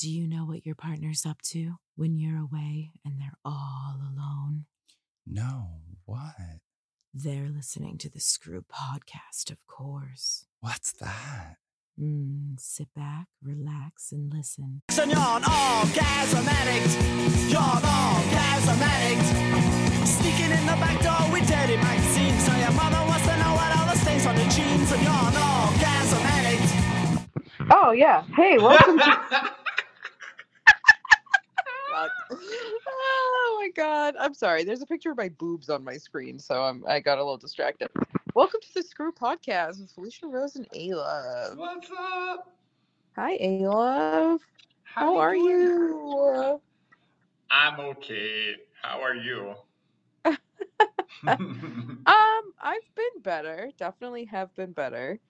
Do you know what your partner's up to when you're away and they're all alone? No, what? They're listening to the Screw podcast, of course. What's that? Mm, sit back, relax, and listen. And you're an orgasm addict. You're an orgasm addict. Sneaking in the back door with dirty magazines. So your mother wants to know what all the stains on the jeans. And you're an orgasm addict. Oh yeah. Hey, welcome to Oh my god. I'm sorry. There's a picture of my boobs on my screen, so I'm I got a little distracted. Welcome to the Screw Podcast with Felicia Rose and Ayla. What's up? Hi Ayla. How are you? I'm okay. How are you? Um, I've been better. Definitely have been better.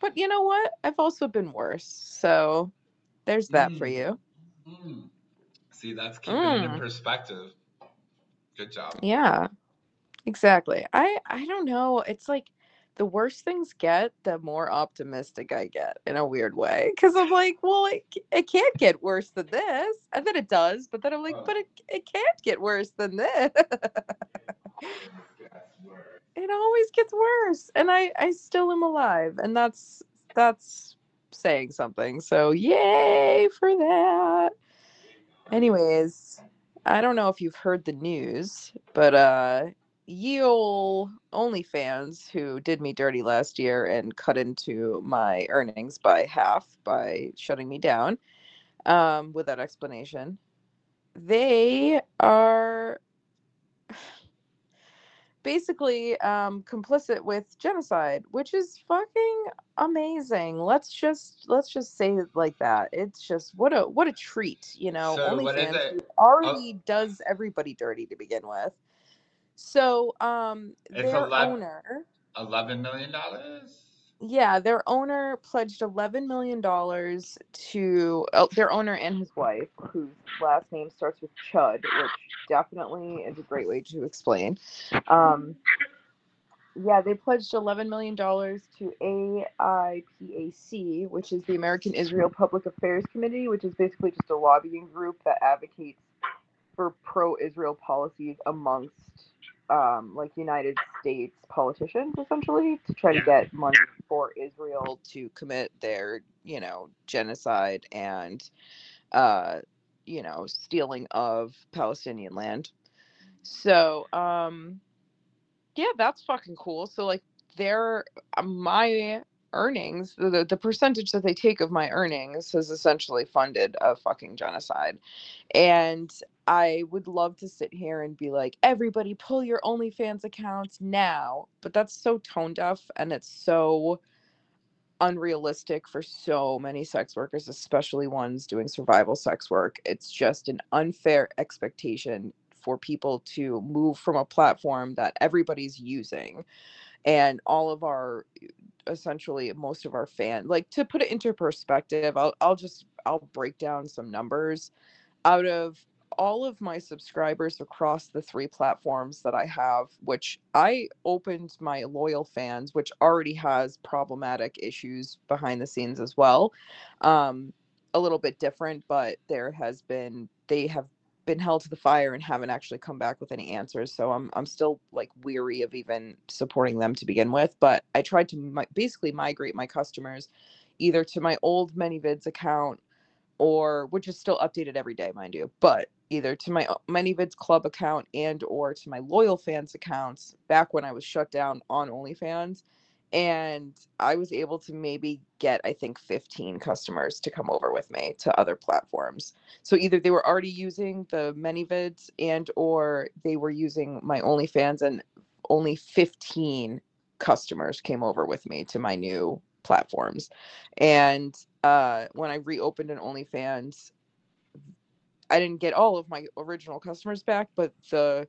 But you know what? I've also been worse. So there's that for Mm. you. Mm. See, that's keeping it in Mm. perspective. Good job. Yeah. Exactly. I I don't know. It's like the worse things get, the more optimistic I get in a weird way. Cause I'm like, well, it, it can't get worse than this. And then it does, but then I'm like, Oh. but it, it can't get worse than this. it always gets worse. And I, I still am alive. And that's that's saying something. So yay for that. Anyways, I don't know if you've heard the news, but uh ye ol' OnlyFans who did me dirty last year and cut into my earnings by half by shutting me down um, without explanation. They are basically um, complicit with genocide, which is fucking amazing. Let's just let's just say it like that. It's just what a what a treat, you know. So what is OnlyFans it? who already does everybody dirty to begin with. So um It's their a lot- owner Eleven million dollars. Yeah, their owner pledged eleven million dollars to oh, their owner and his wife, whose last name starts with Chud, which definitely is a great way to explain. Um, yeah, they pledged eleven million dollars to AIPAC, which is the American Israel Public Affairs Committee, which is basically just a lobbying group that advocates for pro-Israel policies amongst um, like United States politicians, essentially, to try to get money for Israel to commit their, you know, genocide and, uh, you know, stealing of Palestinian land. So, um, yeah, that's fucking cool. So, like, their uh, my earnings, the the percentage that they take of my earnings, has essentially funded a fucking genocide, and I would love to sit here and be like, everybody pull your OnlyFans accounts now. But that's so tone deaf and it's so unrealistic for so many sex workers, especially ones doing survival sex work. It's just an unfair expectation for people to move from a platform that everybody's using and all of our essentially most of our fan like to put it into perspective I'll, I'll just i'll break down some numbers out of all of my subscribers across the three platforms that I have, which I opened my LoyalFans, which already has problematic issues behind the scenes as well. Um, a little bit different, but there has been they have been held to the fire and haven't actually come back with any answers. So I'm I'm still like weary of even supporting them to begin with. But I tried to mi- basically migrate my customers either to my old ManyVids account or which is still updated every day, mind you, but either to my o- ManyVids Club account and or to my LoyalFans accounts back when I was shut down on OnlyFans. And I was able to maybe get, I think, 15 customers to come over with me to other platforms. So either they were already using the ManyVids and or they were using my OnlyFans and only 15 customers came over with me to my new platforms. And uh, when I reopened an OnlyFans, I didn't get all of my original customers back, but the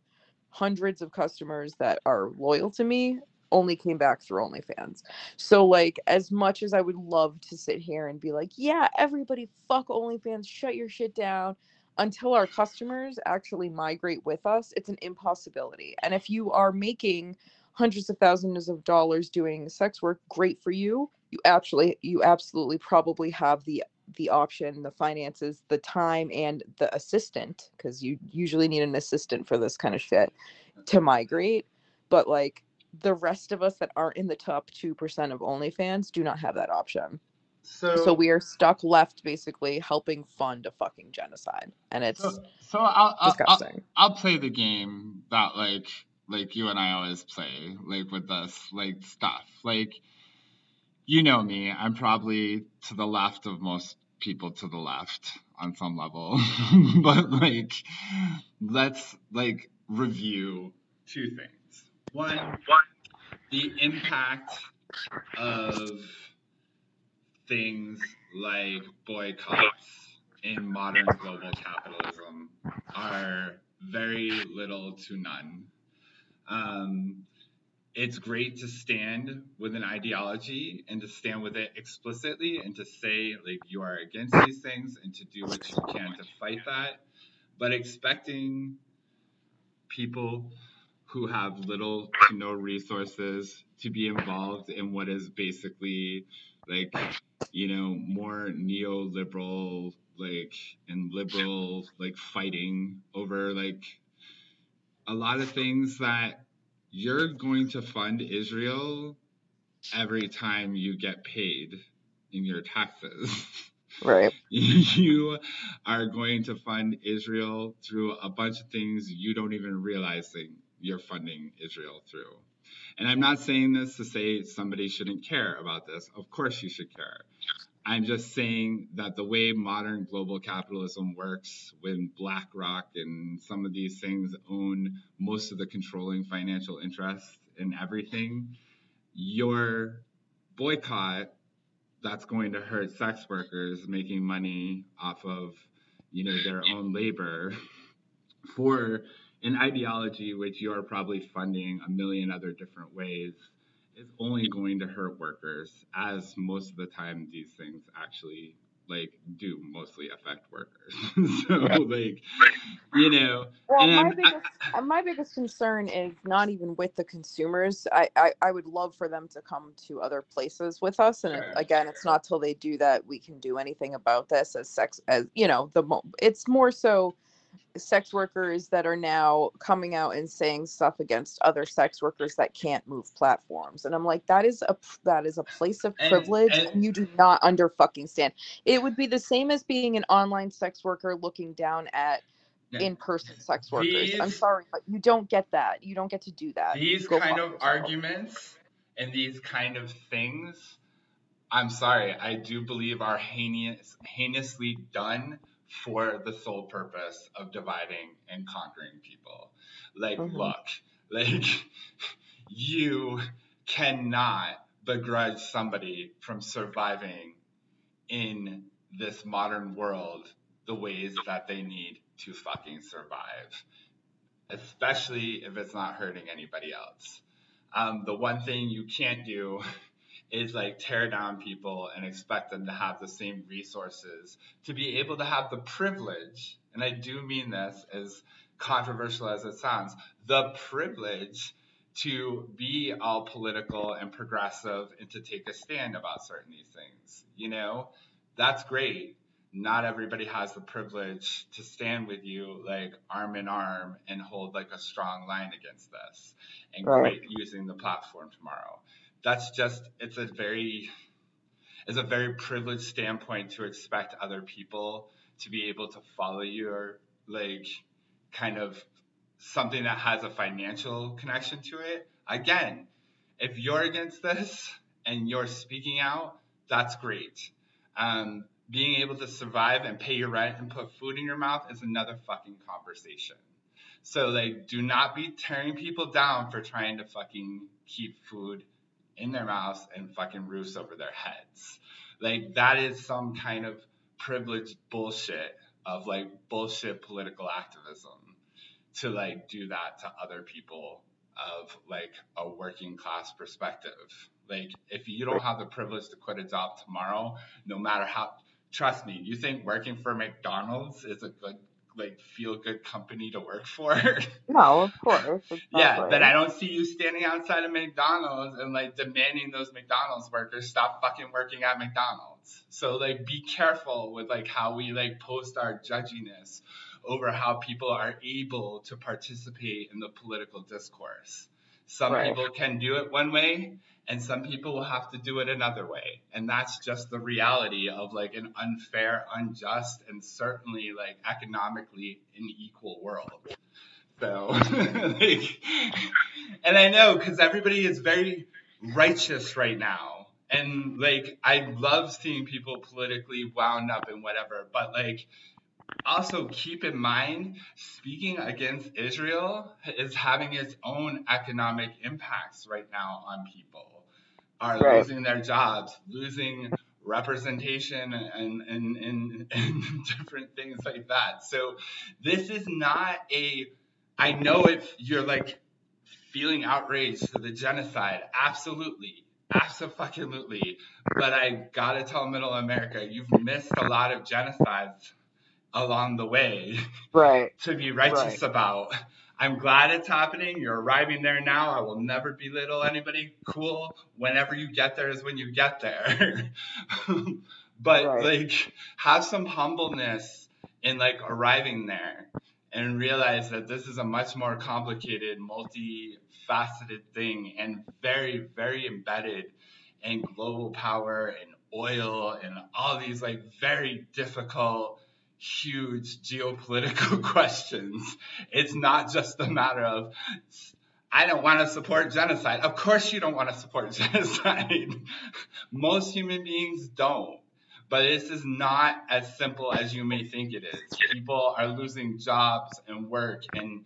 hundreds of customers that are loyal to me only came back through OnlyFans. So, like, as much as I would love to sit here and be like, yeah, everybody fuck OnlyFans, shut your shit down, until our customers actually migrate with us, it's an impossibility. And if you are making hundreds of thousands of dollars doing sex work, great for you. You actually, you absolutely probably have the the option, the finances, the time, and the assistant, because you usually need an assistant for this kind of shit, to migrate. But like the rest of us that aren't in the top 2% of OnlyFans do not have that option. So, So we are stuck left basically helping fund a fucking genocide. And it's so, so I'll, I'll, I'll. I'll play the game that like like you and I always play, like with this like stuff. Like you know me, I'm probably to the left of most people to the left on some level. but like let's like review two things. One, one the impact of things like boycotts in modern global capitalism are very little to none. Um, it's great to stand with an ideology and to stand with it explicitly and to say like you are against these things and to do what you can to fight that. But expecting people who have little to no resources to be involved in what is basically like you know more neoliberal like and liberal like fighting over like a lot of things that you're going to fund Israel every time you get paid in your taxes. right. you are going to fund Israel through a bunch of things you don't even realize that you're funding Israel through. And I'm not saying this to say somebody shouldn't care about this. Of course, you should care. I'm just saying that the way modern global capitalism works, when BlackRock and some of these things own most of the controlling financial interests in everything, your boycott that's going to hurt sex workers making money off of you know their own labor for an ideology which you are probably funding a million other different ways is only going to hurt workers as most of the time these things actually like do mostly affect workers so like you know Well, and my I'm- biggest uh, my biggest concern is not even with the consumers. I, I I would love for them to come to other places with us, and Sure. again, it's not till they do that we can do anything about this as sex as you know the mo- it's more so sex workers that are now coming out and saying stuff against other sex workers that can't move platforms. And i'm like that is a that is a place of privilege and- and, you do not under fucking stand. It would be the same as being an online sex worker looking down at in-person sex workers. I'm sorry but you don't get that. You don't get to do that. These kind of yourself. arguments and these kind of things, I'm sorry, I do believe are heinous, heinously done for the sole purpose of dividing and conquering people. Like, Mhm. look, like, you cannot begrudge somebody from surviving in this modern world the ways that they need to fucking survive especially if it's not hurting anybody else. Um, the one thing you can't do is like tear down people and expect them to have the same resources to be able to have the privilege, and I do mean this as controversial as it sounds, the privilege to be all political and progressive and to take a stand about certain these things. You know, that's great not everybody has the privilege to stand with you like arm in arm and hold like a strong line against this and Right. quit using the platform tomorrow. That's just it's a very it's a very privileged standpoint to expect other people to be able to follow your like kind of something that has a financial connection to it. Again, if you're against this and you're speaking out, that's great. Um, being able to survive and pay your rent and put food in your mouth is another fucking conversation. So like, do not be tearing people down for trying to fucking keep food in their mouths and fucking roofs over their heads. Like that is some kind of privileged bullshit of like bullshit political activism to like do that to other people of like a working class perspective. Like if you don't have the privilege to quit a job tomorrow, no matter how trust me, you think working for McDonald's is a good like feel good company to work for. No, of course. yeah, then I don't see you standing outside of McDonald's and like demanding those McDonald's workers stop fucking working at McDonald's. So like be careful with like how we like post our judginess over how people are able to participate in the political discourse. Some Right. people can do it one way and some people will have to do it another way. And that's just the reality of like an unfair, unjust, and certainly like economically unequal world. So, like, and I know because everybody is very righteous right now. And like, I love seeing people politically wound up and whatever, but like, also keep in mind speaking against Israel is having its own economic impacts right now on people. Are Right. losing their jobs losing representation and, and, and, and different things like that. So this is not a i know if you're like feeling outraged to the genocide absolutely absolutely. But i gotta tell middle america you've missed a lot of genocides along the way Right. to be righteous about. I'm glad it's happening. You're arriving there now. I will never belittle anybody. Cool. Whenever you get there is when you get there. but Right. like have some humbleness in like arriving there and realize that this is a much more complicated, multifaceted thing and very, very embedded in global power and oil and all these like very difficult huge geopolitical questions. It's not just a matter of I don't want to support genocide. Of course you don't want to support genocide. Most human beings don't. But this is not as simple as you may think it is. People are losing jobs and work and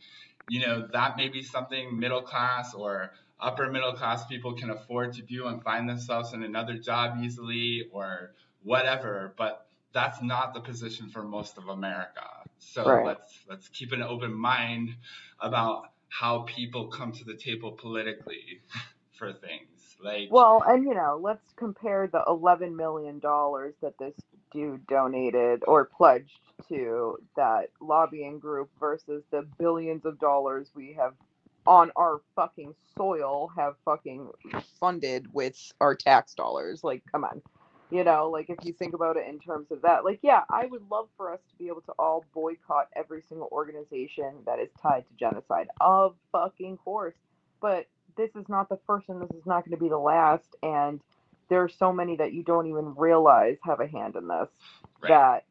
you know that may be something middle class or upper middle class people can afford to do and find themselves in another job easily or whatever, but that's not the position for most of America. So Right. let's let's keep an open mind about how people come to the table politically for things. Like Well, and you know, let's compare the eleven million dollars that this dude donated or pledged to that lobbying group versus the billions of dollars we have on our fucking soil have fucking funded with our tax dollars. Like, come on. You know, like if you think about it in terms of that, like, yeah, I would love for us to be able to all boycott every single organization that is tied to genocide. Of fucking course. But this is not the first and this is not going to be the last. And there are so many that you don't even realize have a hand in this Right. that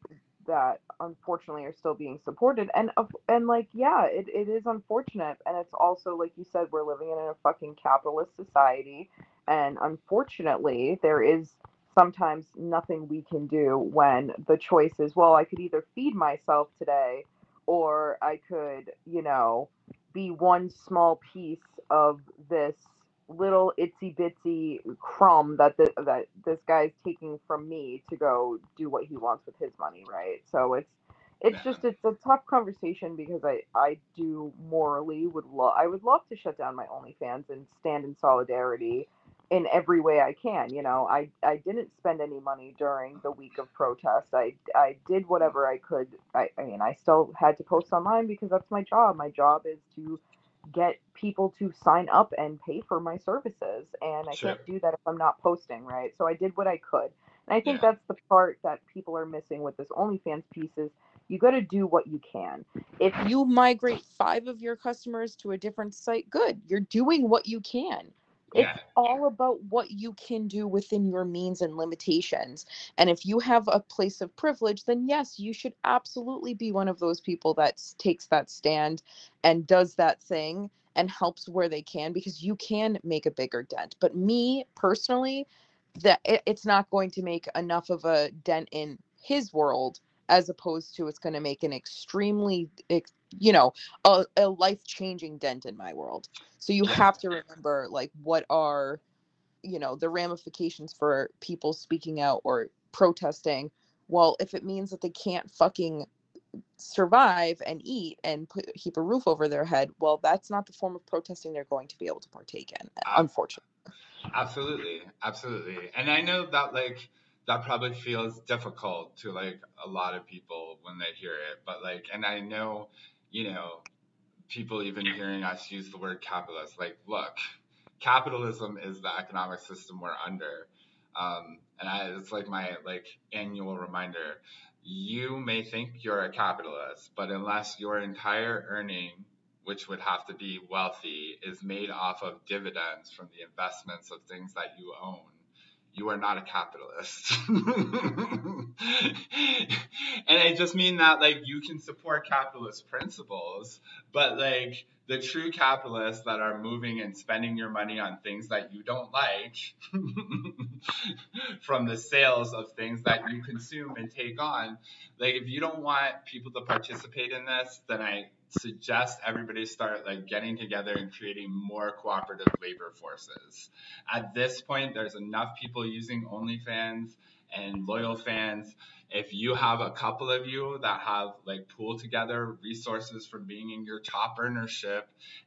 that unfortunately are still being supported and and like yeah it, it is unfortunate and it's also like you said we're living in a fucking capitalist society and unfortunately there is sometimes nothing we can do when the choice is well i could either feed myself today or i could you know be one small piece of this little itsy bitsy crumb that the, that this guy's taking from me to go do what he wants with his money, right? So it's it's Yeah. just it's a tough conversation because I I do morally would love I would love to shut down my OnlyFans and stand in solidarity in every way I can. You know, I I didn't spend any money during the week of protest. I I did whatever I could. I I mean, I still had to post online because that's my job. My job is to get people to sign up and pay for my services and i Sure. can't do that if i'm not posting right so i did what i could and i think Yeah. that's the part that people are missing with this onlyfans piece is you got to do what you can if you migrate five of your customers to a different site good you're doing what you can it's Yeah. all about what you can do within your means and limitations and if you have a place of privilege then yes you should absolutely be one of those people that takes that stand and does that thing and helps where they can because you can make a bigger dent but me personally that it, it's not going to make enough of a dent in his world as opposed to it's going to make an extremely you know a, a life-changing dent in my world so you Yeah. have to remember like what are you know the ramifications for people speaking out or protesting well if it means that they can't fucking survive and eat and put keep a roof over their head well that's not the form of protesting they're going to be able to partake in unfortunately Absolutely, absolutely. And I know that like that probably feels difficult to like a lot of people when they hear it. But like, and I know, you know, people even hearing us use the word capitalist, like, look, capitalism is the economic system we're under. Um, and I, it's like my like annual reminder. You may think you're a capitalist, but unless your entire earning, which would have to be wealthy, is made off of dividends from the investments of things that you own, you are not a capitalist. and I just mean that like you can support capitalist principles, but like the true capitalists that are moving and spending your money on things that you don't like from the sales of things that you consume and take on, like if you don't want people to participate in this, then I suggest everybody start like getting together and creating more cooperative labor forces. At this point, there's enough people using OnlyFans and LoyalFans. If you have a couple of you that have like pooled together resources from being in your top earnership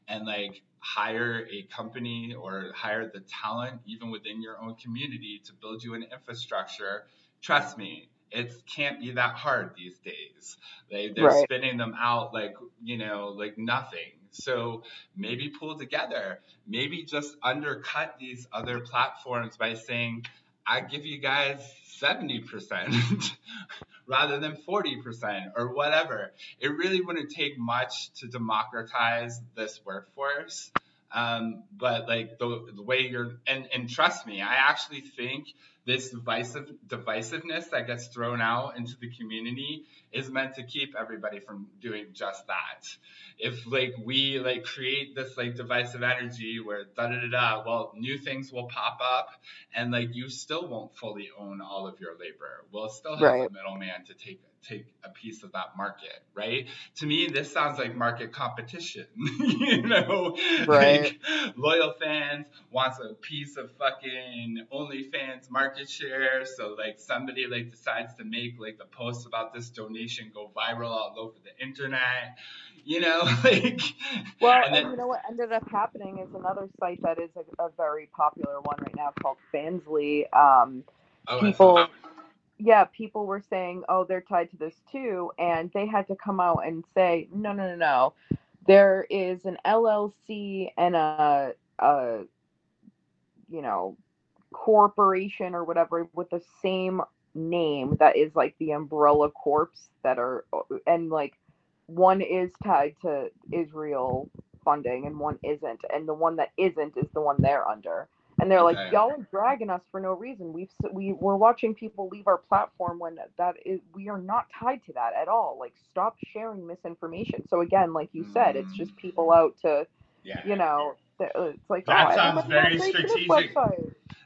and like hire a company or hire the talent even within your own community to build you an infrastructure, trust me, it can't be that hard these days. They they're Right. spinning them out like you know like nothing. So maybe pull together. Maybe just undercut these other platforms by saying, I give you guys seventy percent rather than forty percent or whatever. It really wouldn't take much to democratize this workforce. Um, but like the, the way you're and, and trust me, I actually think this divisive divisiveness that gets thrown out into the community is meant to keep everybody from doing just that. If like we like create this like divisive energy where da da da da, well, new things will pop up, and like you still won't fully own all of your labor. We'll still have Right. a middleman to take take a piece of that market, right? To me, this sounds like market competition. you know, Right. like LoyalFans wants a piece of fucking OnlyFans market share. So like somebody like decides to make like the post about this donation go viral all over the internet. You know, like Well, and and, you know what ended up happening is another site that is a, a very popular one right now called Fansly. Um, oh, people, yeah, people were saying, oh, they're tied to this too, and they had to come out and say, no, no, no, no. There is an LLC and a, a you know, corporation or whatever with the same name that is like the umbrella corps that are uh, and like one is tied to Israel funding and one isn't and the one that isn't is the one they're under and they're like Okay. y'all are dragging us for no reason We've we we're watching people leave our platform when that is we are not tied to that at all like stop sharing misinformation so again like you said it's Mm. just people out to yeah. you know uh, it's like That oh, sounds very migrate to this strategic.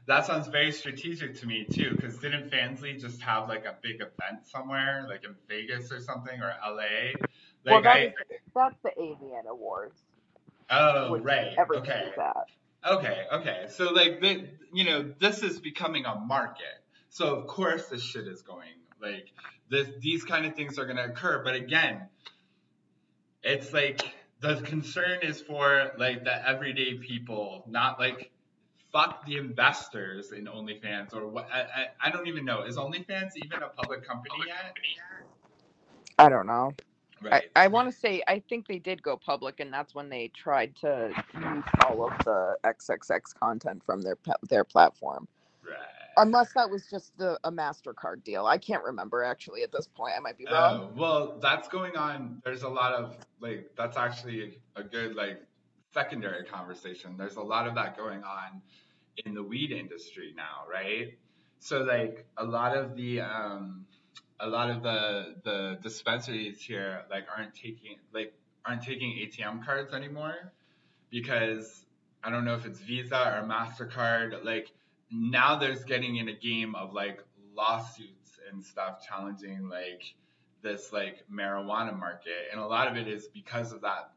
That sounds very strategic to me too, because didn't Fansly just have like a big event somewhere, like in Vegas or something, or LA? well Like that I, is, that's the AVN awards oh right, okay, is at okay, okay. So like, the, you know, this is becoming a market. So of course this shit is going like this. These kind of things are gonna occur, but again, it's like the concern is for like the everyday people, not like fuck the investors in OnlyFans or what. I, I, I don't even know. Is OnlyFans even a public company yet? i don't know Right. I, I want to say I think they did go public, and that's when they tried to use all of the XXX content from their pa- their platform. right. Unless that was just the, a Mastercard deal, I can't remember actually at this point. I might be wrong. Oh, well, that's going on. There's a lot of like that's actually a good like secondary conversation. There's a lot of that going on in the weed industry now, right? So like a lot of the um a lot of the the dispensaries here like aren't taking like aren't taking ATM cards anymore because I don't know if it's Visa or Mastercard. Like now, there's getting in a game of like lawsuits and stuff challenging like this like marijuana market, and a lot of it is because of that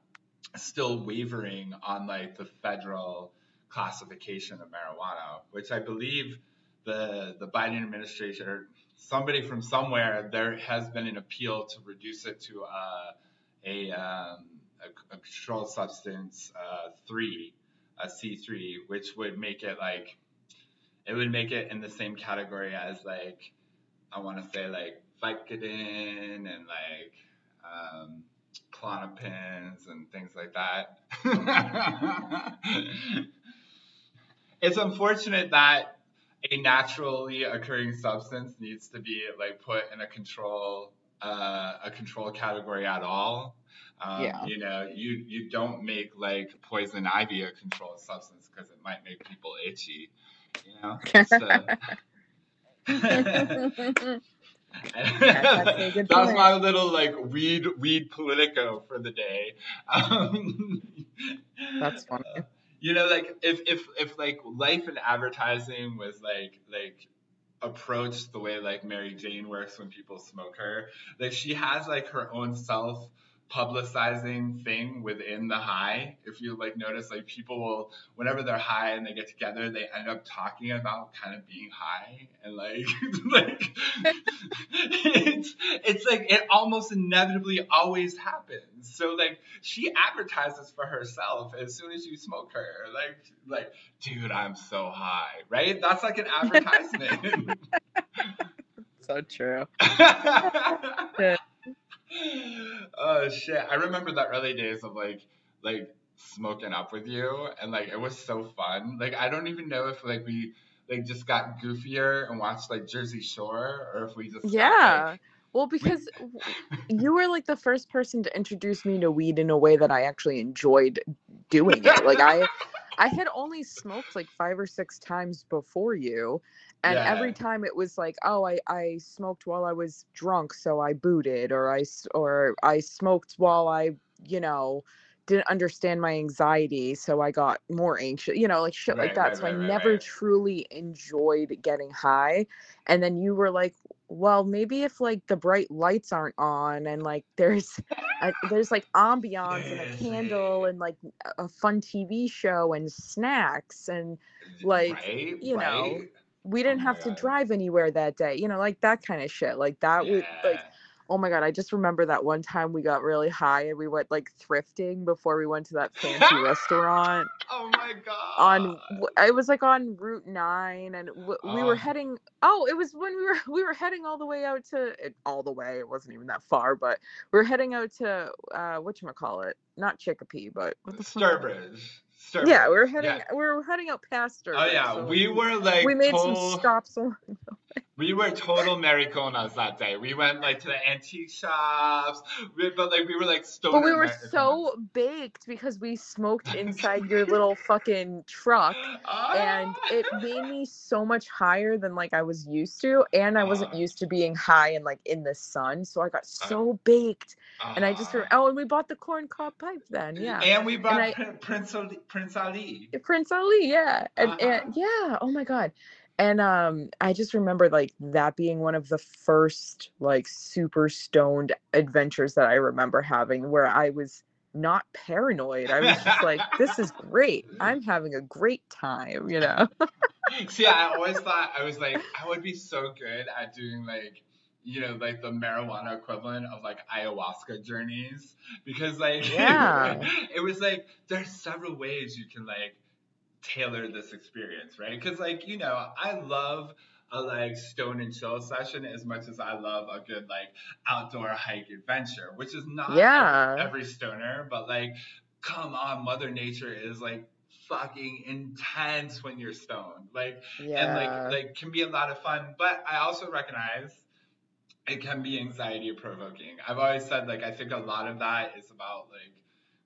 still wavering on like the federal classification of marijuana, which I believe the the Biden administration or somebody from somewhere there has been an appeal to reduce it to uh, a um, a, a controlled substance uh, three, a C three, which would make it like it would make it in the same category as like I want to say like Vicodin and like um, Klonopins and things like that. it's unfortunate that a naturally occurring substance needs to be like put in a control uh, a control category at all. Um, Yeah. You know, you you don't make like poison ivy a controlled substance because it might make people itchy. You know. So- actually a good That's my little like weed weed politico for the day. Um, That's funny. You know, like if if if like life in advertising was like like approached the way like Mary Jane works when people smoke her, like she has like her own self publicizing thing within the high. If you like notice, like people will whenever they're high and they get together, they end up talking about kind of being high and like like it's it's like it almost inevitably always happens. So like she advertises for herself as soon as you smoke her. Like like dude, I'm so high, right? That's like an advertisement. So true. oh shit! I remember the early days of like like smoking up with you, and like it was so fun. Like I don't even know if like we like just got goofier and watched like Jersey Shore, or if we just got, Yeah. like- Well, because you were like the first person to introduce me to weed in a way that I actually enjoyed doing it. Like I I had only smoked like 5 or 6 times before you, and Yeah. every time it was like, "Oh, I I smoked while I was drunk, so I booted," or I or I smoked while I, you know, didn't understand my anxiety, so I got more anxious, you know, like shit like that. right, so I right, right, never right. truly enjoyed getting high. And then you were like, well, maybe if like the bright lights aren't on and like there's a, there's like ambiance and a candle and like a fun TV show and snacks and like, right, you know, right? We didn't my have to drive anywhere that day, you know, like that kind of shit. Like that would like oh my god, I just remember that one time we got really high and we went like thrifting before we went to that fancy restaurant Oh my god. on it was like on route 9 and w- we were Oh. heading oh it was when we were we were heading all the way out to it, all the way it wasn't even that far but we were heading out to uh whatchamacallit not chicopee but what the Sturbridge. Sturbridge. yeah we are heading Yeah. we were heading out past Oh yeah, so we were like we made total, some stops along We were total Mariconas that day. We went like to the antique shops, we, but like we were like stoner but we were Mariconas. so baked because we smoked inside your little fucking truck and Ah! it made me so much higher than like I was used to, and I wasn't Uh. used to being high and like in the sun, so I got so baked. And I just re- Ah. oh, and we bought the corn cob pipe then, yeah. And we brought I- Prince Ali, Prince Ali. Prince Ali, yeah, and, Uh-huh. and yeah, oh my god, and um, I just remember like that being one of the first like super stoned adventures that I remember having, where I was not paranoid. I was just like, this is great. I'm having a great time, you know. See, I always thought I was like I would be so good at doing like you know like the marijuana equivalent of like ayahuasca journeys because like Yeah. it was like there's several ways you can like tailor this experience, right? Because like you know I love a like stone and chill session as much as I love a good like outdoor hike adventure, which is not Yeah. every, stoner, but like come on, Mother Nature is like fucking intense when you're stoned. Like Yeah. and like like can be a lot of fun but i also recognize it can be anxiety provoking i've always said like i think a lot of that is about like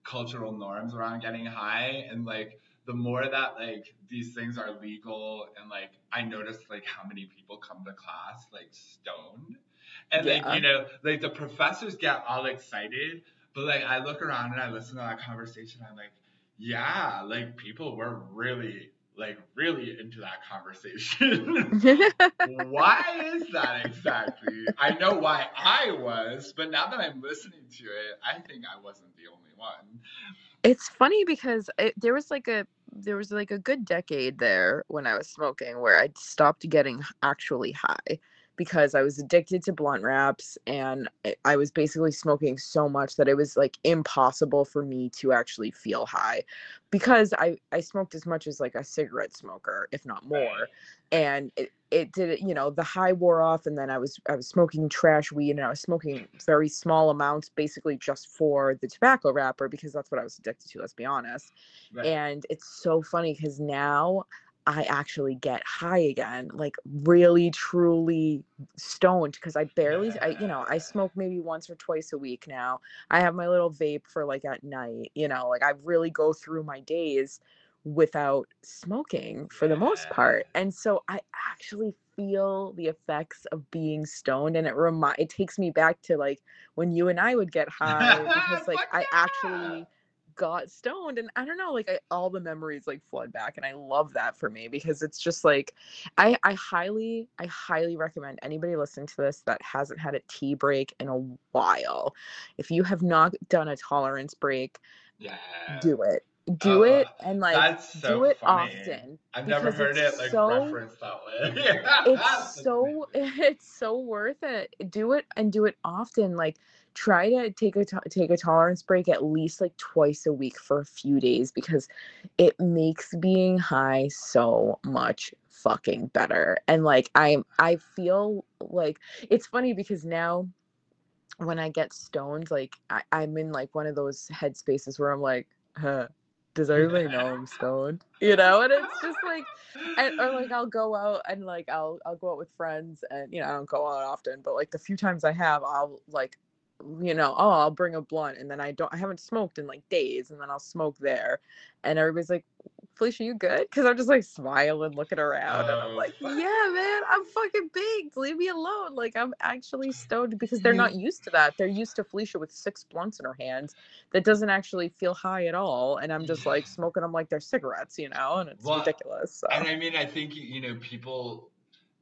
cultural norms around getting high and like the more that like these things are legal and like i notice like how many people come to class like stoned. And Yeah. like you know like the professors get all excited but like i look around and i listen to that conversation i'm like yeah like people were really like really into that conversation. Why is that exactly? I know why i was but now that i'm listening to it i think i wasn't the only one it's funny because it, there was like a there was like a good decade there when I was smoking where I stopped getting actually high because I was addicted to blunt wraps and I- was basically smoking so much that it was like impossible for me to actually feel high because I I smoked as much as like a cigarette smoker if not more and it, it did you know the high wore off and then I was I was smoking trash weed and I was smoking very small amounts basically just for the tobacco wrapper because that's what I was addicted to let's be honest Right. and it's so funny because now I actually get high again, like really truly stoned because I barely I you know, I smoke maybe once or twice a week now. I have my little vape for like at night, you know, like I really go through my days without smoking for the most part. And so I actually feel the effects of being stoned and it remind it takes me back to like when you and I would get high because like I actually got stoned and i don't know like I, all the memories like flood back and i love that for me because it's just like i i highly i highly recommend anybody listening to this that hasn't had a tea break in a while if you have not done a tolerance break yeah. do it do Oh, it and like so do it funny. often I've never heard it like so- referenced that way. it's so it's so worth it do it and do it often like try to take a to- take a tolerance break at least like twice a week for a few days because it makes being high so much fucking better. And like i i feel like it's funny because now when i get stoned like I, i'm in like one of those headspaces where i'm like huh does everybody know i'm stoned? You know? And it's just like and, or like I'll go out and like I'll I'll go out with friends and you know I don't go out often, but like the few times I have, I'll like you know oh I'll bring a blunt and then I don't I haven't smoked in like days and then I'll smoke there, and everybody's like Felicia you good? Because I'm just like smiling looking around and I'm Oh, like yeah man I'm fucking baked leave me alone like I'm actually stoned because they're not used to that they're used to Felicia with six blunts in her hands that doesn't actually feel high at all and I'm just like smoking them like they're cigarettes you know and it's Well, ridiculous so. And I mean, I think you know, people.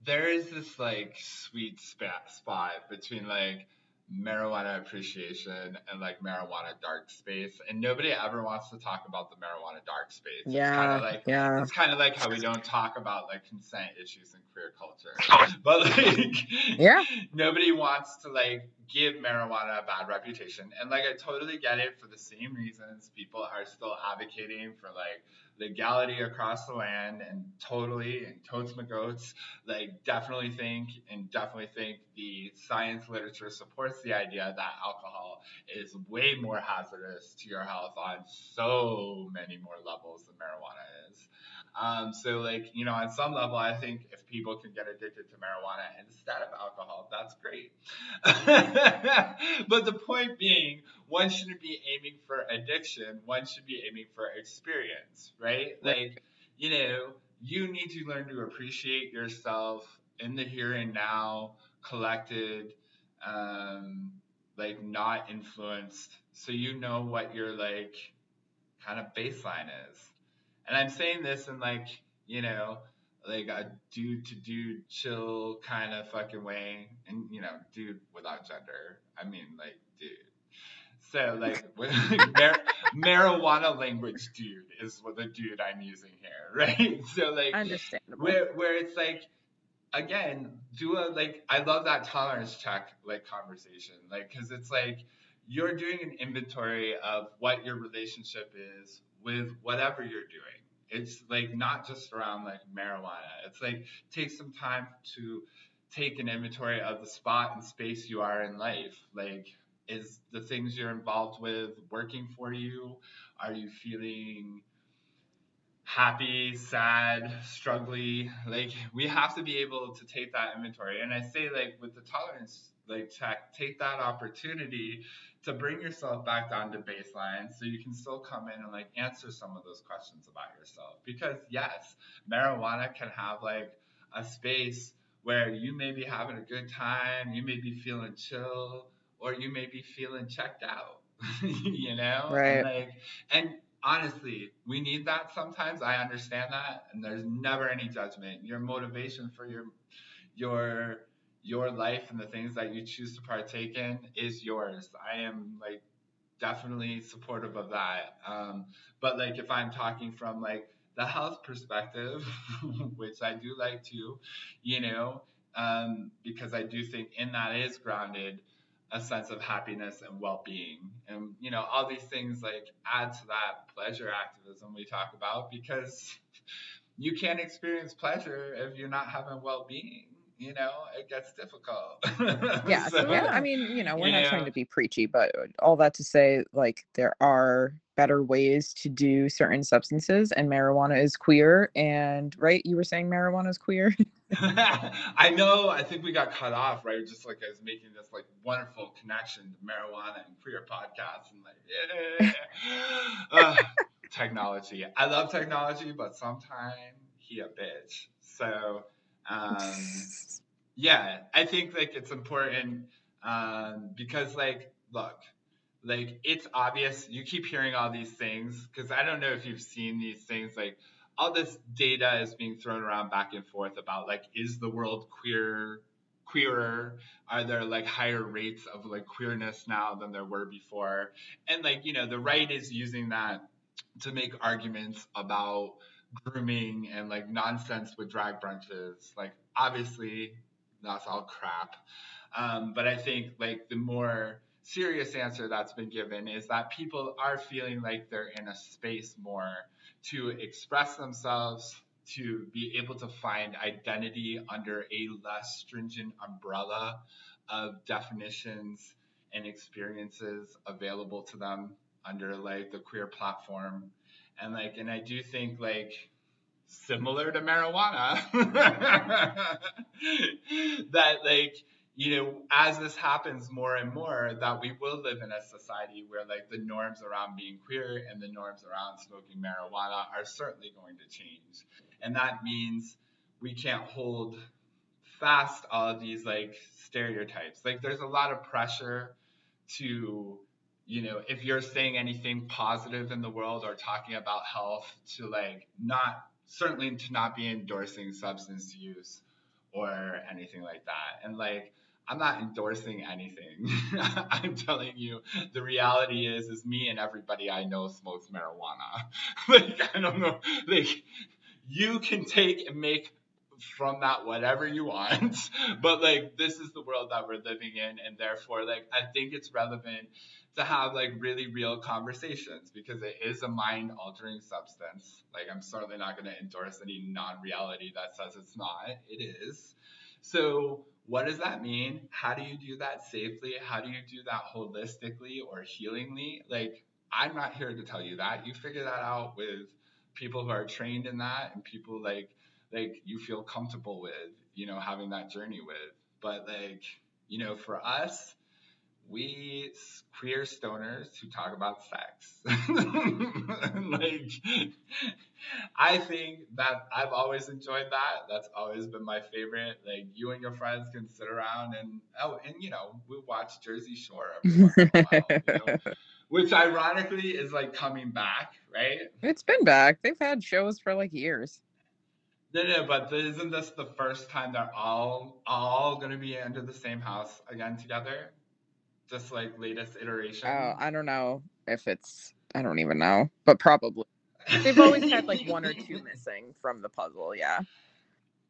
There is this like sweet spot between like marijuana appreciation and like marijuana dark space, and nobody ever wants to talk about the marijuana dark space. yeah It's kind of like yeah. it's kind of like how we don't talk about like consent issues in queer culture, but like Yeah. nobody wants to like give marijuana a bad reputation, and like I totally get it for the same reasons people are still advocating for like legality across the land and totally and totes my goats like definitely think and definitely think the science literature supports the idea that alcohol is way more hazardous to your health on so many more levels than marijuana is. Um, so like you know on some level i think if people can get addicted to marijuana instead of alcohol that's great. But the point being one shouldn't be aiming for addiction one should be aiming for experience right? Like you know you need to learn to appreciate yourself in the here and now collected um like not influenced so you know what your like kind of baseline is. And i'm saying this in like you know like a dude to dude chill kind of fucking way and you know dude without gender. I mean like dude so like mar- marijuana language dude is what the dude i'm using here right? So like Understandable. where where it's like again do a like i love that tolerance check like conversation like because it's like you're doing an inventory of what your relationship is with whatever you're doing. It's like not just around like marijuana. It's like take some time to take an inventory of the spot and space you are in life like is the things you're involved with working for you are you feeling happy, sad, struggling. Like we have to be able to take that inventory. And I say like with the tolerance like check, take that opportunity to bring yourself back down to baseline so you can still come in and like answer some of those questions about yourself. Because yes, marijuana can have like a space where you may be having a good time, you may be feeling chill, or you may be feeling checked out. you know? Right. And like and honestly, we need that sometimes. I understand that, and there's never any judgment. Your motivation for your your your life and the things that you choose to partake in is yours. I am like definitely supportive of that. Um, but like if I'm talking from like the health perspective, which I do like to, you know, um, because I do think in that is grounded a sense of happiness and well-being. And you know all these things like add to that pleasure activism we talk about because you can't experience pleasure if you're not having well-being you know? It gets difficult. Yeah. So, So, yeah, I mean, you know, we're not trying to be preachy, but all that to say, like, there are better ways to do certain substances, and marijuana is queer. And right, you were saying marijuana is queer. I know. I think we got cut off, right? Just like I was making this like wonderful connection to marijuana and queer podcasts, and like, yeah, Ugh, technology. I love technology, but sometimes he a bitch. So, um, yeah, I think like it's important um, because like, look, like it's obvious. You keep hearing all these things because I don't know if you've seen these things like all this data is being thrown around back and forth about like is the world queer queerer? Are there like higher rates of like queerness now than there were before? And like you know the right is using that to make arguments about grooming and like nonsense with drag brunches. Like obviously that's all crap. Um, but i think like the more serious answer that's been given is that people are feeling like they're in a space more to express themselves, to be able to find identity under a less stringent umbrella of definitions and experiences available to them under like the queer platform. And like, and I do think like similar to marijuana, that like, you know, as this happens more and more, that we will live in a society where like the norms around being queer and the norms around smoking marijuana are certainly going to change. And that means we can't hold fast all of these like stereotypes. Like there's a lot of pressure to, you know, if you're saying anything positive in the world or talking about health, to like not certainly to not be endorsing substance use or anything like that. And like I'm not endorsing anything. I'm telling you, the reality is, is me and everybody I know smokes marijuana. like I don't know, like you can take and make from that whatever you want, but like this is the world that we're living in, and therefore, like I think it's relevant to have like really real conversations because it is a mind altering substance. Like I'm certainly not going to endorse any non-reality that says it's not. It is. So what does that mean? How do you do that safely? How do you do that holistically or healingly? Like, I'm not here to tell you that. You figure that out with people who are trained in that and people like like you feel comfortable with, you know, having that journey with. But like, you know, for us, we queer stoners who talk about sex. like, I think that I've always enjoyed that. That's always been my favorite. Like, you and your friends can sit around and oh, and you know, we watch Jersey Shore every once in a while, you know? which ironically is like coming back, right? it's been back. They've had shows for like years. No, no, but isn't this the first time they're all all gonna be under the same house again together? Just like latest iteration. Oh, I don't know if it's. I don't even know, but probably. They've always had like one or two missing from the puzzle. Yeah.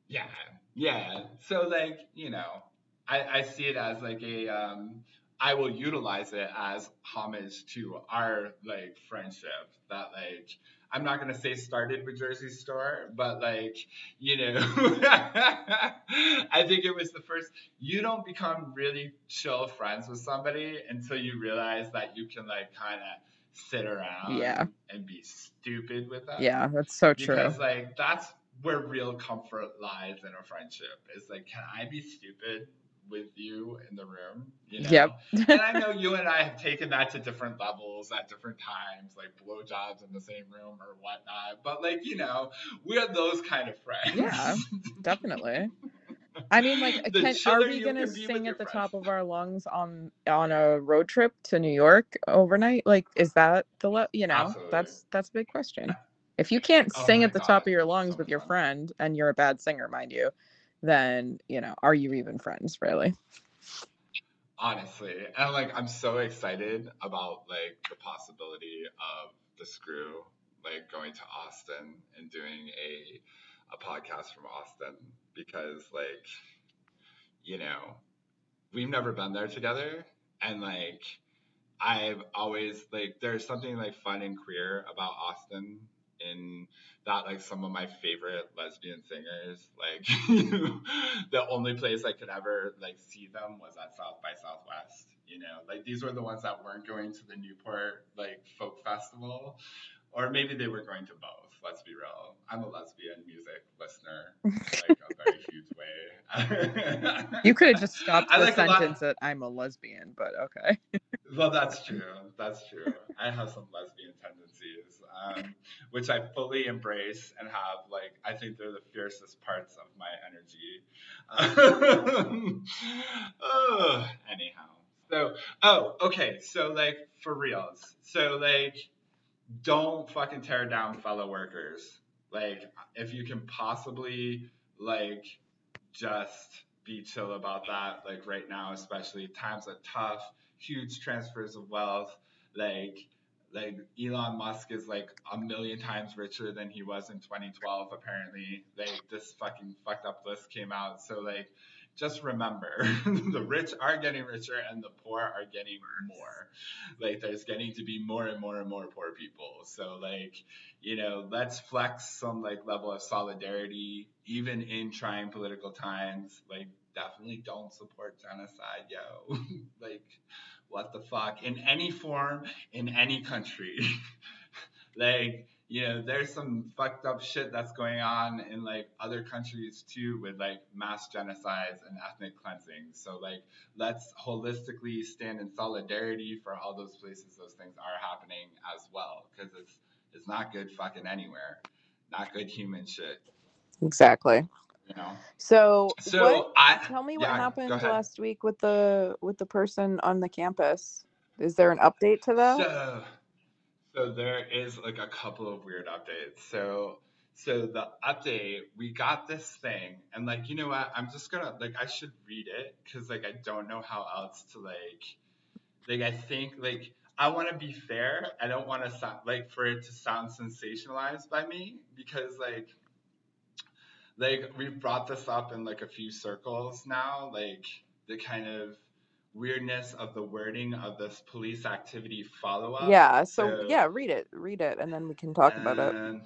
Yeah, yeah. So like, you know, I, I see it as like a um I will utilize it as homage to our like friendship that like I'm not gonna say started with Jersey Shore, but like, you know I think it was the first you don't become really chill friends with somebody until you realize that you can like kinda sit around Yeah. and be stupid with them. Yeah, that's so true. Because like that's where real comfort lies in a friendship. Is like, can I be stupid with you in the room? You know? Yep. and I know you and I have taken that to different levels at different times, like blowjobs in the same room or whatnot. But like, you know, we're those kind of friends. Yeah, Definitely. I mean, like, can, are we gonna can be with sing at the friends. top of our lungs on on a road trip to New York overnight? Like, is that the le- you know? Absolutely. That's that's a big question. If you can't Oh sing at the top of your lungs so with your friend, and you're a bad singer, mind you, then you know, are you even friends, really? honestly and like i'm so excited about like the possibility of the screw like going to austin and doing a a podcast from austin because like you know, we've never been there together. And like, I've always like, there's something like fun and queer about Austin in that like some of my favorite lesbian singers like the only place i could ever like see them was at south by southwest you know like these were the ones that weren't going to the newport like folk festival or maybe they were going to both let's be real i'm a lesbian music listener like a very huge way You could have just stopped I the like sentence that "I'm a lesbian," but okay. well, that's true. That's true. I have some lesbian tendencies, um, which I fully embrace and have. Like, I think they're the fiercest parts of my energy. oh, anyhow. So, oh, okay. So, like, for reals. So, like, don't fucking tear down fellow workers. Like, if you can possibly, like, just be chill about that. Like, right now, especially, times are tough huge transfers of wealth. Like like Elon Musk is like a million times richer than he was in 2012 apparently. Like this fucking fucked up list came out. So like just remember the rich are getting richer and the poor are getting more. Like there's getting to be more and more and more poor people. So like, you know, let's flex some like level of solidarity even in trying political times. Like definitely don't support genocide, yo. like what the fuck in any form in any country. Like you know there's some fucked up shit that's going on in like other countries too with like mass genocides and ethnic cleansing. So like let's holistically stand in solidarity for all those places those things are happening as well because it's it's not good fucking anywhere. Not good human shit. Exactly. You know So, so what? i Tell me what yeah, happened last week with the with the person on the campus. Is there an update to that? So, so there is like a couple of weird updates. So, so the update, we got this thing, and like, you know what? I'm just gonna like, I should read it because like, I don't know how else to like, like, I think like, I want to be fair. I don't want to sound like for it to sound sensationalized by me because like, like we've brought this up in like a few circles now, like the kind of weirdness of the wording of this police activity follow up. yeah. So, yeah, read it. Read it, and then we can talk about it.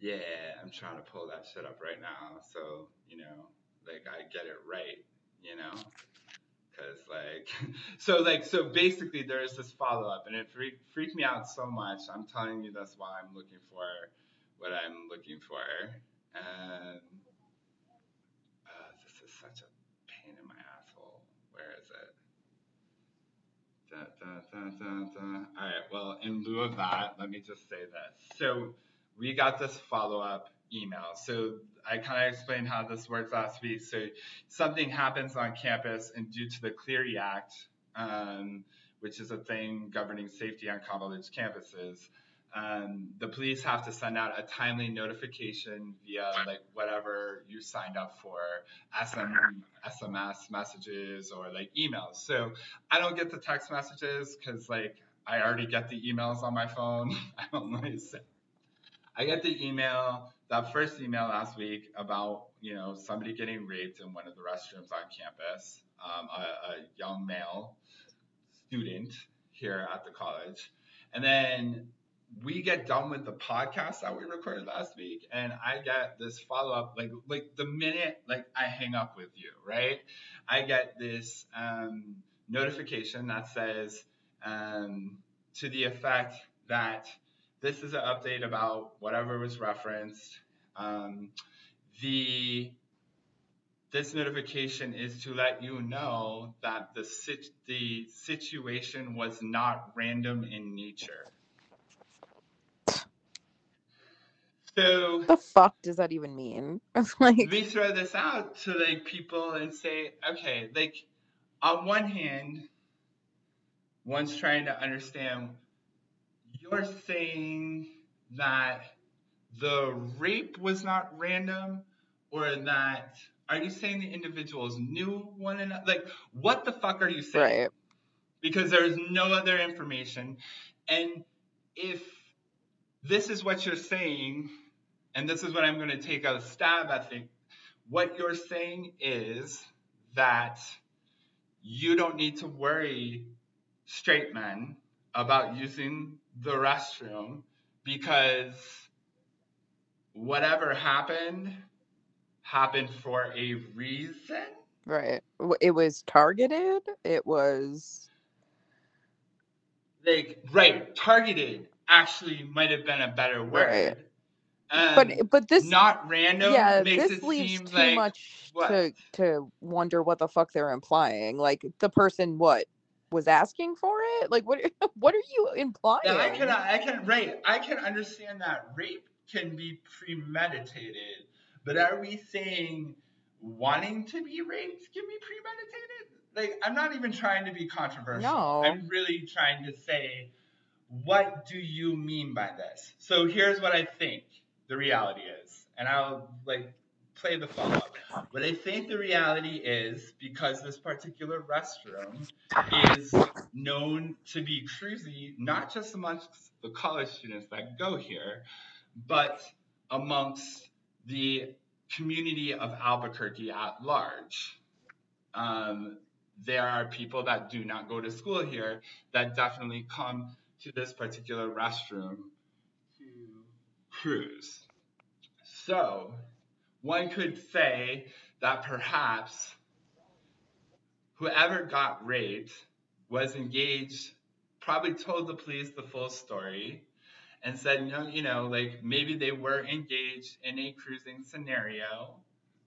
Yeah, I'm trying to pull that shit up right now, so you know, like I get it right, you know, because like, so like, so basically there is this follow up, and it freak, freaked me out so much. I'm telling you that's why I'm looking for what I'm looking for, and uh, this is such a pain in my asshole. Where is it? Da, da, da. All right. Well, in lieu of that, let me just say this. So we got this follow up email. So I kind of explained how this works last week. So something happens on campus, and due to the Clery Act, um, which is a thing governing safety on college campuses, um, the police have to send out a timely notification via like whatever you signed up for, SM, SMS messages or like emails. So I don't get the text messages because like I already get the emails on my phone. I don't know. I get the email, that first email last week about you know somebody getting raped in one of the restrooms on campus, um, a, a young male student here at the college, and then we get done with the podcast that we recorded last week and i get this follow-up like like the minute like i hang up with you right? I get this um, notification that says um, to the effect that this is an update about whatever was referenced. Um, the this notification is to let you know that the sit- the situation was not random in nature so the fuck does that even mean? like, we throw this out to like people and say, okay, like on one hand, one's trying to understand you're saying that the rape was not random or that are you saying the individuals knew one another like what the fuck are you saying right. because there's no other information. And if this is what you're saying, and this is what I'm going to take a stab at, think, what you're saying is that you don't need to worry straight men about using the restroom because whatever happened happened for a reason. Right. It was targeted. It was. Like right, targeted actually might have been a better word. Right. Um, But but this not random yeah makes this it leaves seem too like much what? to to wonder what the fuck they're implying. Like the person what was asking for it. Like what what are you implying? Yeah, I can, I can, right. I can understand that rape can be premeditated, but are we saying wanting to be raped can be premeditated? Like, I'm not even trying to be controversial. No. I'm really trying to say, what do you mean by this? So here's what I think the reality is, and I'll like play the follow up. What I think the reality is, because this particular restroom is known to be cruisy, not just amongst the college students that go here, but amongst the community of Albuquerque at large. Um, there are people that do not go to school here that definitely come to this particular restroom cruise. So, one could say that perhaps whoever got raped was engaged, probably told the police the full story, and said, no, you know, like maybe they were engaged in a cruising scenario,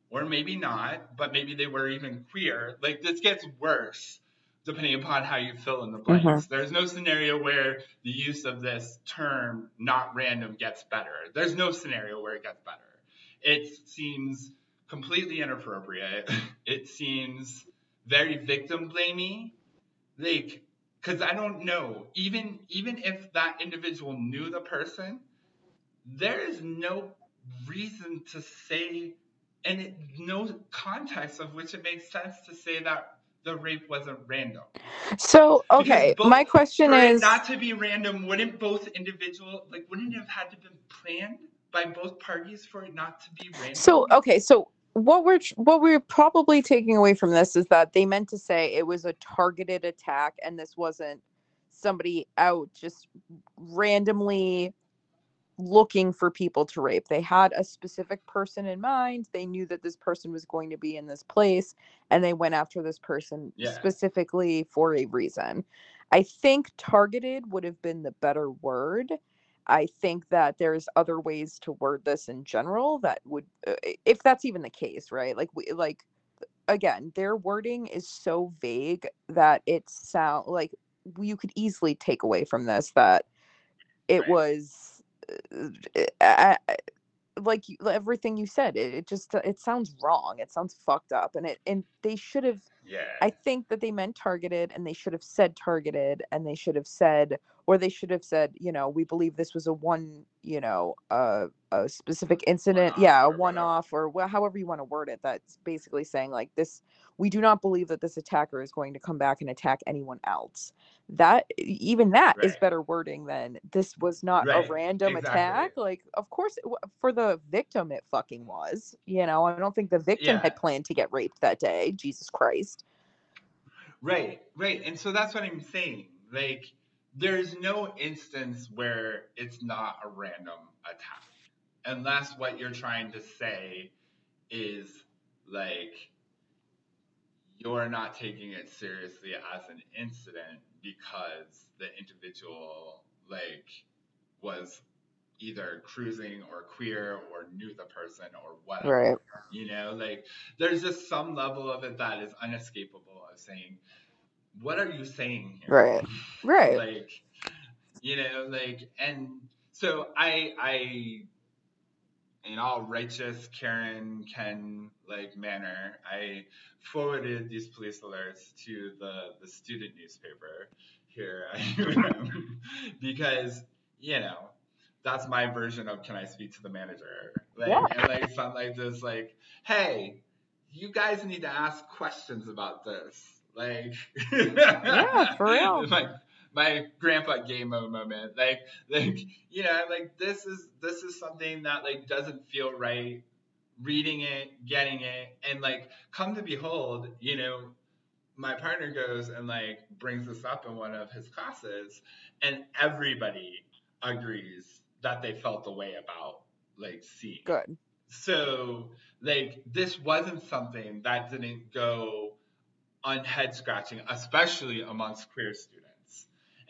or maybe not, but maybe they were even queer. Like this gets worse depending upon how you fill in the blanks. Mm-hmm. There's no scenario where the use of this term, not random, gets better. There's no scenario where it gets better. It seems completely inappropriate. It seems very victim blamey. Like, because I don't know, even even if that individual knew the person, there is no reason to say, and it, no context of which it makes sense to say that the rape wasn't random. So okay, both- my question is not to be random, wouldn't both individual like wouldn't it have had to been planned by both parties for it not to be random? so okay, so what we're what we're probably taking away from this is that they meant to say it was a targeted attack and this wasn't somebody out just randomly looking for people to rape. They had a specific person in mind. They knew that this person was going to be in this place and they went after this person Yeah. specifically for a reason. I think targeted would have been the better word. I think that there's other ways to word this in general that would uh, if that's even the case, right? Like we like again, their wording is so vague that it sound like you could easily take away from this that it Right. was uh, uh, like you- everything you said it, it just it sounds wrong it sounds fucked up and it and they should have yeah. I think that they meant targeted and they should have said targeted and they should have said or they should have said, you know, we believe this was a one, you know, uh, a specific incident, One-off yeah, a one off or wha- however you want to word it. That's basically saying like this we do not believe that this attacker is going to come back and attack anyone else. That even that is Right. better wording than this was not Right, a random exactly. attack. Like, of course, it, for the victim, it fucking was. You know, I don't think the victim Yeah. had planned to get raped that day. Jesus Christ. Right, right. And so that's what I'm saying. Like, there's no instance where it's not a random attack. Unless what you're trying to say is like you're not taking it seriously as an incident because the individual like was either cruising or queer or knew the person or whatever. Right. You know, like there's just some level of it that is unescapable of saying, what are you saying here? Right. Right. Like, you know, like, and so I, I, in all righteous Karen Ken like manner, I forwarded these police alerts to the the student newspaper here at UM because you know that's my version of can I speak to the manager? Like, Yeah. and like something like this, like, hey, you guys need to ask questions about this. Like, Yeah, for real. my my grandpa game moment. Like, like you know, like this is this is something that like doesn't feel right reading it, getting it, and like come to behold, you know, my partner goes and like brings this up in one of his classes, and everybody agrees that they felt the way about like seeing. Good. So like this wasn't something that didn't go on head scratching, especially amongst queer students.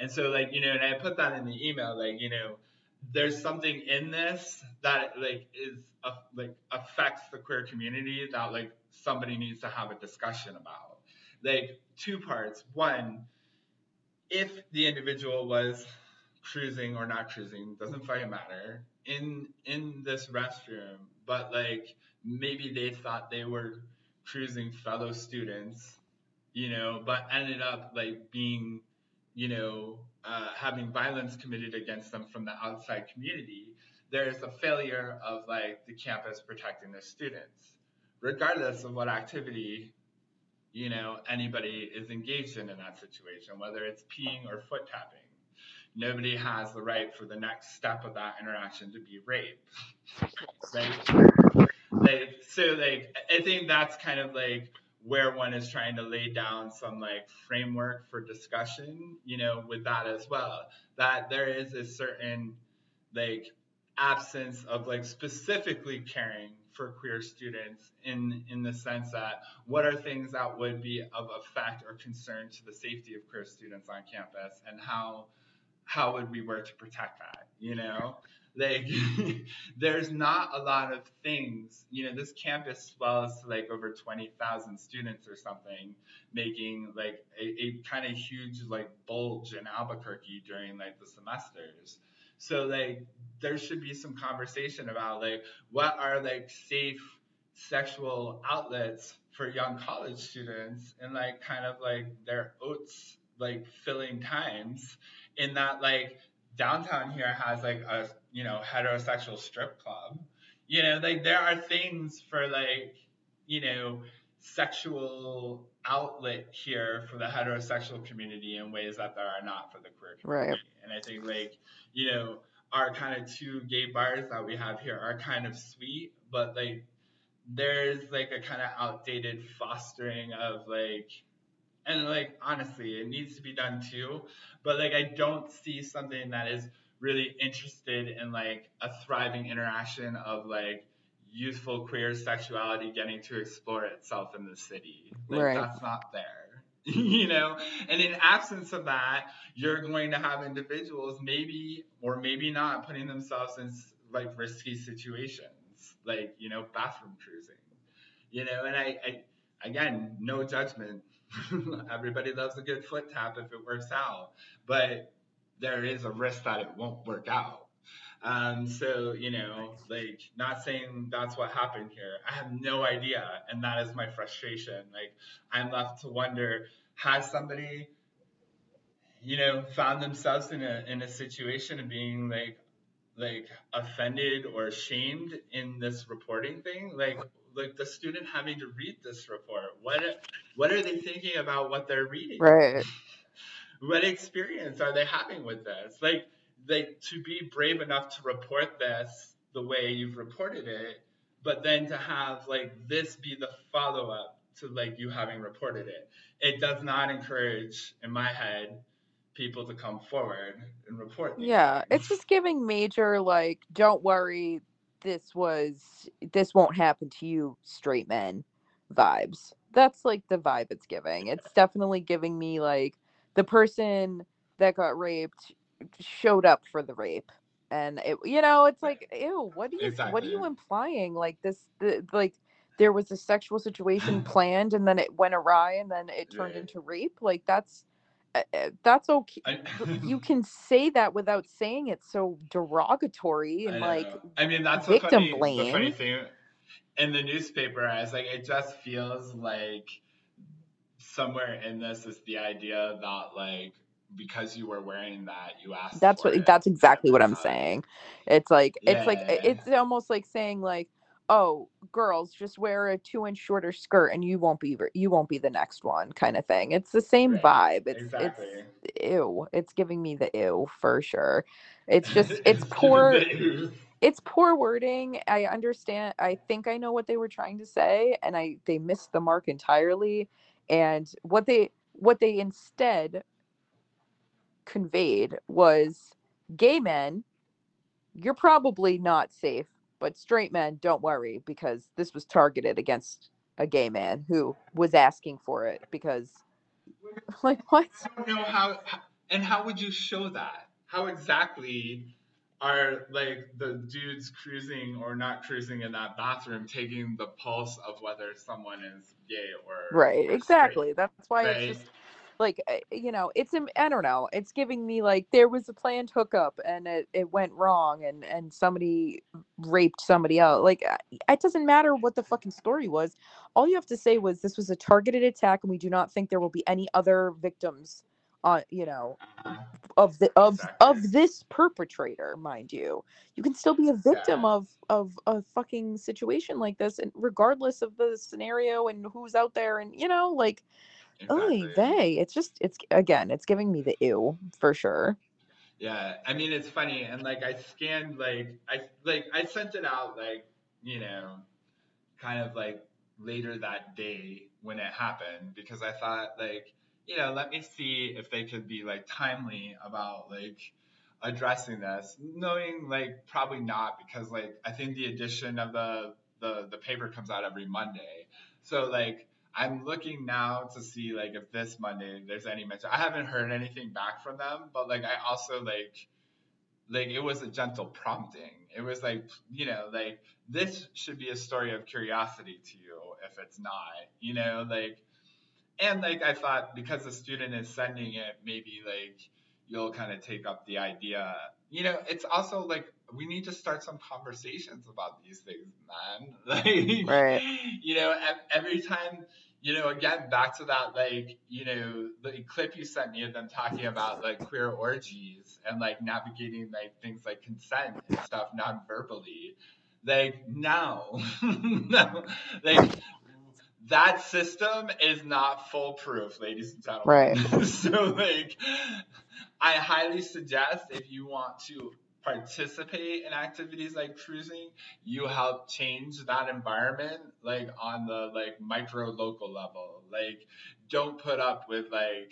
And so like, you know, and I put that in the email, like, you know, there's something in this that like is uh, like affects the queer community that like somebody needs to have a discussion about. Like two parts. One, if the individual was cruising or not cruising, doesn't fucking matter, in in this restroom, but like maybe they thought they were cruising fellow students, you know, but ended up like being, you know, uh, having violence committed against them from the outside community, there's a failure of like the campus protecting their students, regardless of what activity, you know, anybody is engaged in in that situation, whether it's peeing or foot tapping. Nobody has the right for the next step of that interaction to be rape, right? Like, so like, I think that's kind of like where one is trying to lay down some like framework for discussion, you know, with that as well. That there is a certain like absence of like specifically caring for queer students in in the sense that what are things that would be of effect or concern to the safety of queer students on campus and how how would we work to protect that you know like there's not a lot of things you know this campus swells to like over 20,000 students or something making like a, a kind of huge like bulge in Albuquerque during like the semesters. So like there should be some conversation about like what are like safe sexual outlets for young college students and like kind of like their oats like filling times in that like downtown here has like a you know heterosexual strip club you know like there are things for like you know sexual outlet here for the heterosexual community in ways that there are not for the queer community. Right. and i think like you know our kind of two gay bars that we have here are kind of sweet but like there's like a kind of outdated fostering of like and like honestly it needs to be done too but like i don't see something that is really interested in like a thriving interaction of like youthful queer sexuality getting to explore itself in the city. Like Right. that's not there you know? And in absence of that you're going to have individuals maybe or maybe not putting themselves in like risky situations like you know bathroom cruising you know? And i, I again no judgment. Everybody loves a good foot tap if it works out. But there is a risk that it won't work out. Um, so you know like not saying that's what happened here. I have no idea and that is my frustration. Like i'm left to wonder has somebody you know found themselves in a in a situation of being like like offended or ashamed in this reporting thing? Like like the student having to read this report. What what are they thinking about what they're reading? Right. What experience are they having with this like like to be brave enough to report this the way you've reported it but then to have like this be the follow-up to like you having reported it it does not encourage in my head people to come forward and report these Yeah, it's just giving major like don't worry this was this won't happen to you straight men vibes. That's like the vibe it's giving. It's definitely giving me like the person that got raped showed up for the rape. And it you know, it's like ew, what are you what are you implying like this the, like there was a sexual situation planned and then it went awry and then it turned Right. into rape like that's uh, uh, that's okay I, you can say that without saying it so derogatory and know. like I mean, that's victim funny, the funny blame. thing in the newspaper. I was like, it just feels like somewhere in this is the idea that like because you were wearing that, you asked that's what it. that's exactly what i'm type of vibe. saying it's like it's like Yeah. it's almost like saying like oh girls just wear a two inch shorter skirt and you won't be you won't be the next one kind of thing it's the same Right. vibe it's Exactly. it's ew it's giving me the ew for sure it's just it's It's poor it's poor wording. I understand. I think I know what they were trying to say, and I they missed the mark entirely. And what they what they instead conveyed was gay men, you're probably not safe, but straight men, don't worry, because this was targeted against a gay man who was asking for it because like what? I don't know how, and how would you show that? How exactly are like the dudes cruising or not cruising in that bathroom taking the pulse of whether someone is gay or Right, or exactly. That's why right? it's just like uh, you know it's i don't know it's giving me like there was a planned hookup and it, it went wrong and and somebody raped somebody else like it doesn't matter what the fucking story was all you have to say was this was a targeted attack and we do not think there will be any other victims on you know of the of Exactly. of this perpetrator mind you you can still be a victim Yeah. of of a fucking situation like this and regardless of the scenario and who's out there and you know like Oy Exactly. vey. It's just it's again, it's giving me the ew for sure. Yeah, I mean it's funny, and like I scanned like I like I sent it out like you know, kind of like later that day when it happened because I thought like you know let me see if they could be like timely about like addressing this, knowing like probably not because like I think the edition of the the the paper comes out every Monday, so like I'm looking now to see like if this Monday there's any mention. I haven't heard anything back from them, but like I also like like it was a gentle prompting. It was like you know like this should be a story of curiosity to you if it's not, you know like and like I thought because the student is sending it, maybe like you'll kind of take up the idea. You know, it's also like we need to start some conversations about these things, man. Like, Right. you know, every time, you know, again, back to that, like, you know, the clip you sent me of them talking about like queer orgies and like navigating like things like consent and stuff non-verbally. Like, no, no, like that system is not foolproof, ladies and gentlemen. Right. so, like, I highly suggest if you want to participate in activities like cruising, you help change that environment, like on the like micro local level. Like, don't put up with like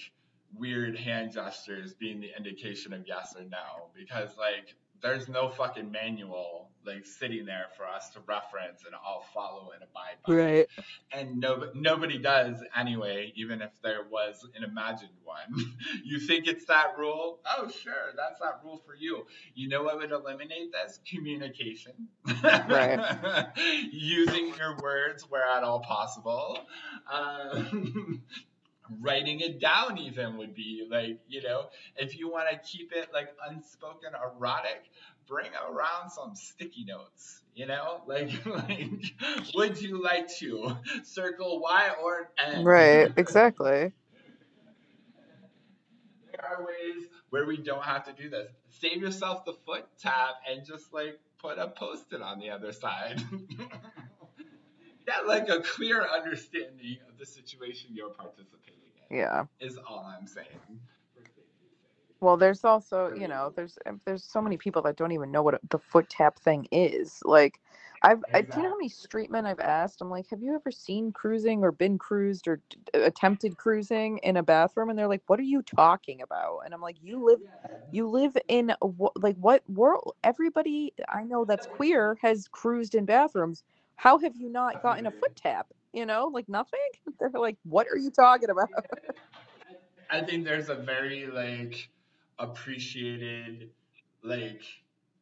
weird hand gestures being the indication of yes or no, because like there's no fucking manual like sitting there for us to reference and all follow and abide by Right. and no, nobody does anyway, even if there was an imagined one. you think it's that rule? Oh, sure, that's that rule for you. You know what would eliminate this? Communication. Right. Using your words where at all possible. Um, writing it down even would be like, you know, if you want to keep it like unspoken erotic, bring around some sticky notes, you know? Like, like would you like to circle Y or N? Right. Exactly. there are ways where we don't have to do this. Save yourself the foot tab and just like put a post-it on the other side. Get like a clear understanding of the situation you're participating in. Yeah. Is all I'm saying. Well, there's also, you know, there's um, there's so many people that don't even know what the foot tap thing is. Like, I've I, do you know how many street men I've asked? I'm like, have you ever seen cruising or been cruised or d- attempted cruising in a bathroom? And they're like, what are you talking about? And I'm like, you live you live in a, like what world? Everybody I know that's queer has cruised in bathrooms. How have you not gotten a foot tap? You know, like nothing. They're like, what are you talking about? I think there's a very like appreciated like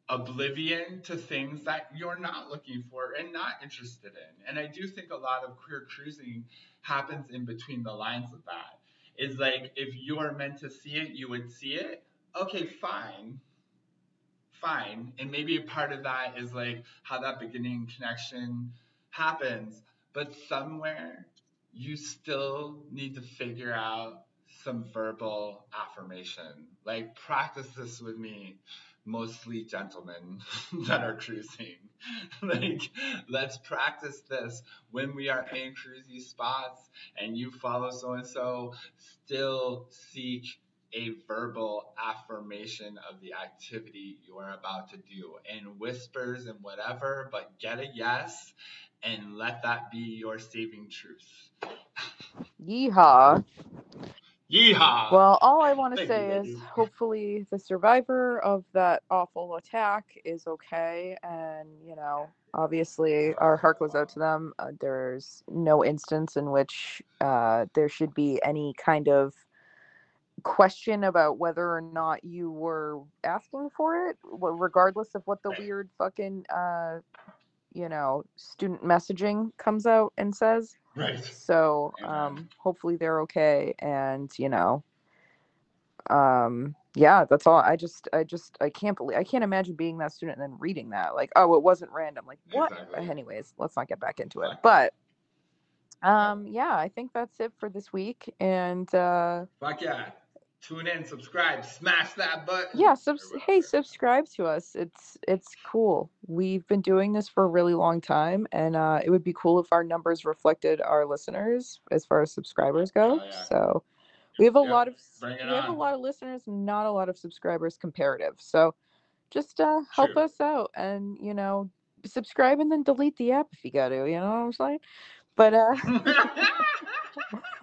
oblivion to things that you're not looking for and not interested in. And I do think a lot of queer cruising happens in between the lines of that. Is like if you are meant to see it, you would see it. Okay, fine. Fine. And maybe a part of that is like how that beginning connection happens. But somewhere you still need to figure out some verbal affirmation. Like, practice this with me, mostly gentlemen that are cruising. like, let's practice this when we are in cruisy spots and you follow so and so. Still seek a verbal affirmation of the activity you are about to do in whispers and whatever, but get a yes and let that be your saving truth. Yeehaw. Yeehaw! Well, all I want to Thank you, say is hopefully the survivor of that awful attack is okay. And, you know, obviously our heart goes out to them. Uh, there's no instance in which uh, there should be any kind of question about whether or not you were asking for it, regardless of what the weird fucking, uh, you know, student messaging comes out and says. right. So um hopefully they're okay and you know um yeah that's all i just i just i can't believe i can't imagine being that student and then reading that like oh it wasn't random like what Exactly. anyways let's not get back into it but um yeah i think that's it for this week and uh Fuck yeah. Tune in, subscribe, smash that button. yeah subs- hey subscribe to us. It's it's cool. We've been doing this for a really long time and uh it would be cool if our numbers reflected our listeners as far as subscribers go. Oh, yeah. so we have a Yep, lot of s- bring it we have a lot of listeners not a lot of subscribers comparative. So just uh help True. us out and you know subscribe and then delete the app if you got to you know what i'm saying? But uh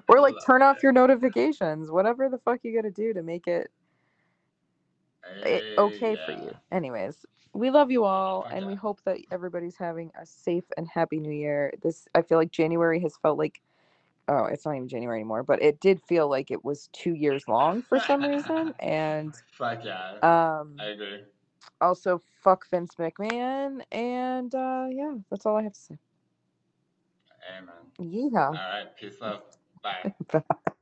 or like turn off your notifications whatever the fuck you got to do to make it it okay for you. Anyways, we love you all and we hope that everybody's having a safe and happy new year. This I feel like January has felt like oh, it's not even January anymore, but it did feel like it was 2 years long for some reason and Fuck yeah. um I agree. also fuck Vince McMahon and uh yeah, that's all I have to say. Amen. Yeehaw. All right. Peace out. 拜。拜